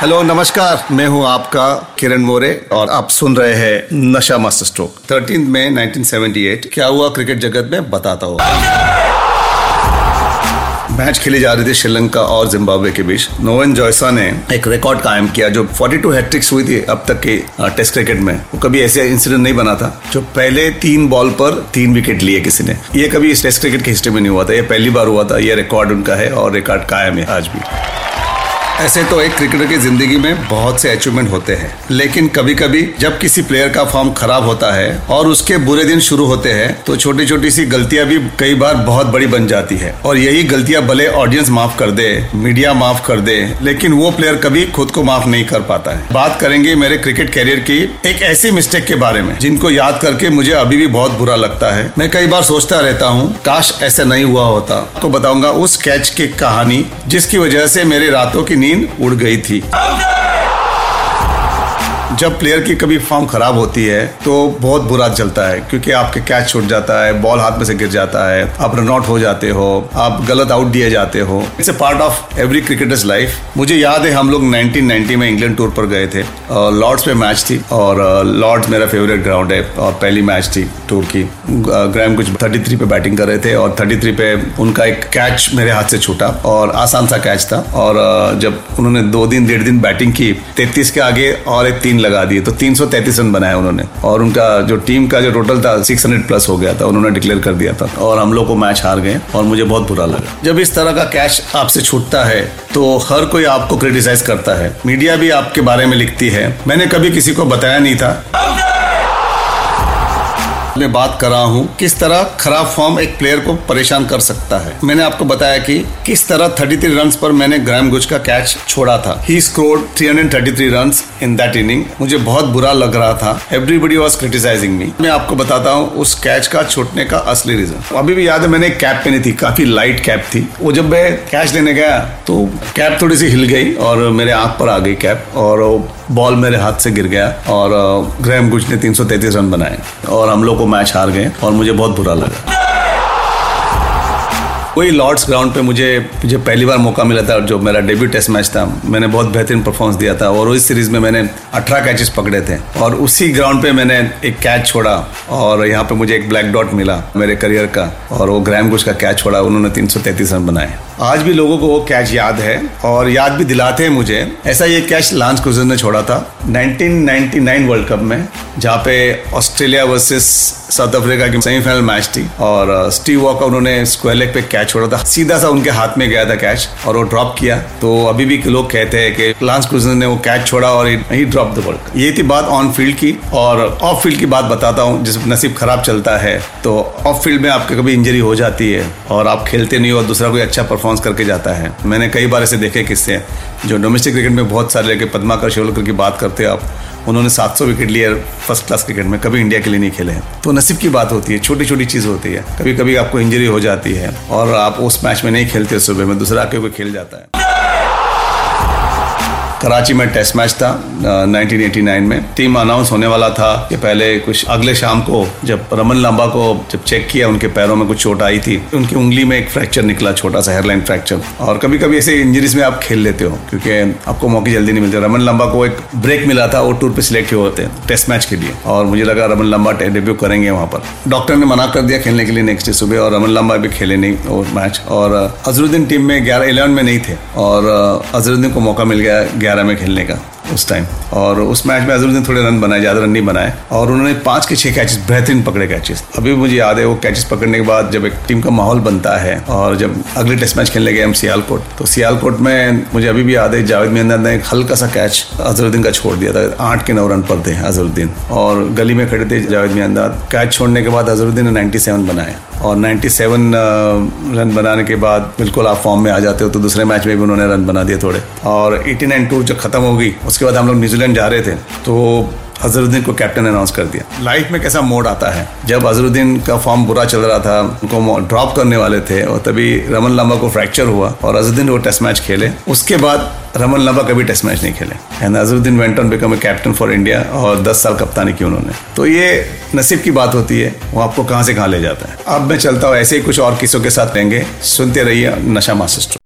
Hello नमस्कार। मैं हूँ आपका किरण मोरे और आप सुन रहे हैं नशा मास्टर स्ट्रोक। 13 मई 1978 क्या हुआ क्रिकेट जगत में? बताता हूँ। मैच खेली जा रही थी श्रीलंका और जिम्बाब्वे के बीच। नोवन जॉयसा ने एक रिकॉर्ड कायम किया जो 42 हैट्रिक्स हुई थी अब तक के टेस्ट क्रिकेट में। वो कभी ऐसे इंसिडेंट नहीं बना था, जो पहले तीन बॉल पर तीन विकेट लिए किसी ने। ये कभी इस टेस्ट क्रिकेट की हिस्ट्री में नहीं हुआ था। ये पहली बार हुआ था। ये रिकॉर्ड उनका है और रिकॉर्ड कायम है आज भी। ऐसे तो एक क्रिकेटर की ज़िंदगी में बहुत से अचीवमेंट होते हैं। लेकिन कभी कभी जब किसी प्लेयर का फॉर्म खराब होता है और उसके बुरे दिन शुरू होते हैं तो छोटी छोटी सी गलतियाँ भी कई बार बहुत बड़ी बन जाती है। और यही गलतियाँ भले ऑडियंस माफ़ कर दे मीडिया माफ़ कर दे, लेकिन वो प्लेयर कभी खुद को माफ़ नहीं कर पाता है। बात करेंगे मेरे क्रिकेट कैरियर की एक ऐसी मिस्टेक के बारे में, जिनको याद करके मुझे अभी भी बहुत बुरा लगता है। मैं कई बार सोचता रहता हूँ, काश ऐसा नहीं हुआ होता। तो बताऊँगा उस कैच की कहानी, जिसकी वजह से मेरे रातों की नींद उड़ गई थी। जब प्लेयर की कभी फॉर्म खराब होती है तो बहुत बुरा चलता है, क्योंकि आपके कैच छूट जाता है बॉल हाथ में से गिर जाता है, आप रन आउट हो जाते हो, आप गलत आउट दिए जाते हो। It's a part of every cricketer's life मुझे याद है, हम लोग 1990 में इंग्लैंड टूर पर गए थे। लॉर्ड्स में मैच थी, और लॉर्ड्स मेरा फेवरेट ग्राउंड है, और पहली मैच थी टूर की। ग्राम कुछ 33 पे बैटिंग कर रहे थे, और 33 पे उनका एक कैच मेरे हाथ से छूटा, और आसान सा कैच था। और जब उन्होंने दो दिन, डेढ़ दिन बैटिंग की 33 के आगे और एक तीन लगा दिए। तो 333 रन बनाए उन्होंने। और उनका जो टीम का जो टोटल था 600 प्लस हो गया था, उन्होंने डिक्लेयर कर दिया था। और हम लोग को मैच हार गए और मुझे बहुत बुरा लगा। जब इस तरह का कैश आपसे छूटता है तो हर कोई आपको क्रिटिसाइज करता है। मीडिया भी आपके बारे में लिखती है। मैंने कभी किसी को बताया नहीं था। मैं बात कर रहा हूँ, किस तरह खराब फॉर्म एक प्लेयर को परेशान कर सकता है। मैंने आपको बताया कि किस तरह 33 रन्स पर मैंने ग्राम गुज का कैच छोड़ा था। He scored 333 runs in that inning मुझे बहुत बुरा लग रहा था। एवरीबडी वॉज़ क्रिटिसाइजिंग मी मैं आपको बताता हूँ, उस कैच का छूटने का असली रीजन अभी भी याद है, मैंने कैप पहनी थी, काफ़ी लाइट कैप थी। वो जब मैं कैच लेने गया तो कैप थोड़ी सी हिल गई और मेरे आँख पर आ गई कैप और बॉल मेरे हाथ से गिर गया और ग्रैम गुज ने 333 रन बनाए और हम लोग को मैच हार गए और मुझे बहुत बुरा लगा। वही लॉर्ड्स ग्राउंड पे मुझे मुझे पहली बार मौका मिला था जो मेरा डेब्यू टेस्ट मैच था। मैंने बहुत बेहतरीन परफॉर्मेंस दिया था और उस सीरीज़ में मैंने 18 कैचेस पकड़े थे और उसी ग्राउंड पे मैंने एक कैच छोड़ा और यहाँ पे मुझे एक ब्लैक डॉट मिला मेरे करियर का और वो ग्रैम गुश का कैच छोड़ा, उन्होंने 333 रन बनाए। आज भी लोगों को वो कैच याद है और याद भी दिलाते हैं मुझे। ऐसा ये कैच लांस क्रूजर ने छोड़ा था 1999 वर्ल्ड कप में, जहाँ पे ऑस्ट्रेलिया वर्सेस साउथ अफ्रीका की सेमीफाइनल मैच थी और स्टीव वॉकर उन्होंने स्क्वायर लेग पे कैच छोड़ा था। सीधा सा उनके हाथ में गया था कैच और वो ड्रॉप किया। तो अभी भी लोग कहते हैं कि लांस क्रूजर ने वो कैच छोड़ा और ही ड्रॉप द बॉल ये थी बात ऑन फ़ील्ड की और ऑफ़ फ़ील्ड की बात बताता हूँ, जिस नसीब खराब चलता है तो ऑफ़ फ़ील्ड में आपके कभी इंजरी हो जाती है और आप खेलते नहीं हो और दूसरा कोई अच्छा परफॉर्मेंस करके जाता है। मैंने कई बार ऐसे देखे किस्से। जो डोमेस्टिक क्रिकेट में बहुत सारे लेके पदमाकर शिवलकर की बात करते हैं आप, उन्होंने 700 विकेट लिए फ़र्स्ट क्लास क्रिकेट में, कभी इंडिया के लिए नहीं खेले हैं। तो नसीब की बात होती है छोटी छोटी चीज़ होती है। कभी कभी आपको इंजरी हो जाती है और आप उस मैच में नहीं खेलते सुबह में, दूसरा आके कोई खेल जाता है। कराची में टेस्ट मैच था अ, 1989 में। टीम अनाउंस होने वाला था कि पहले कुछ अगले शाम को जब रमन लांबा को जब चेक किया उनके पैरों में कुछ चोट आई थी उनकी उंगली में एक फ्रैक्चर निकला छोटा सा हेयरलाइन फ्रैक्चर और कभी कभी ऐसे इंजरीज में आप खेल लेते हो क्योंकि आपको मौके जल्दी नहीं मिलते। रमन लांबा को एक ब्रेक मिला था वो टूर पे सिलेक्ट हुए होते टेस्ट मैच के लिए। और मुझे लगा रमन लांबा डेब्यू करेंगे वहाँ पर। डॉक्टर ने मना कर दिया खेलने के लिए नेक्स्ट डे सुबह और रमन लांबा भी खेले नहीं वो मैच और अजरुद्दीन टीम में ग्यारह इलेवन में नहीं थे। और अजरुद्दीन को मौका मिल गया ग्यारह में खेलने का। उस टाइम और उस मैच में अजरुद्दीन थोड़े रन बनाए, ज़्यादा रन नहीं बनाए। और उन्होंने पाँच के छह कैचेस बेहतरीन पकड़े कैचेस अभी मुझे याद है वो कैचेस पकड़ने के बाद जब एक टीम का माहौल बनता है और जब अगले टेस्ट मैच खेलने गए हम सियालकोट तो सियालकोट में मुझे अभी भी याद है, जावेद मियांदाद ने एक हल्का सा कैच अजरुद्दीन का छोड़ दिया था। आठ के नौ रन पर थे अजरुद्दीन। और गली में खड़े थे जावेद मियांदाद कैच छोड़ने के बाद अजरुद्दीन ने 97 बनाए। और 97 रन बनाने के बाद बिल्कुल आप फॉर्म में आ जाते हो तो दूसरे मैच में भी उन्होंने रन बना दिए थोड़े। और 89 टूर जब खत्म हो गई उसके बाद हम लोग न्यूजीलैंड जा रहे थे तो अजरुद्दीन को कैप्टन अनाउंस कर दिया। लाइफ में कैसा मोड आता है? जब अजरुद्दीन का फॉर्म बुरा चल रहा था, उनको ड्रॉप करने वाले थे, और तभी रमन लांबा को फ्रैक्चर हुआ, और अजरुद्दीन वो टेस्ट मैच खेले। उसके बाद रमन लांबा कभी टेस्ट मैच नहीं खेले। And Azharuddin went on become a captain for India और 10 साल कप्तानी की उन्होंने। तो ये नसीब की बात होती है, वो आपको कहाँ से कहाँ ले जाता है। अब मैं चलता हूँ, ऐसे ही कुछ और किस्सों के साथ रहेंगे। सुनते रहिए नशा मास्टर।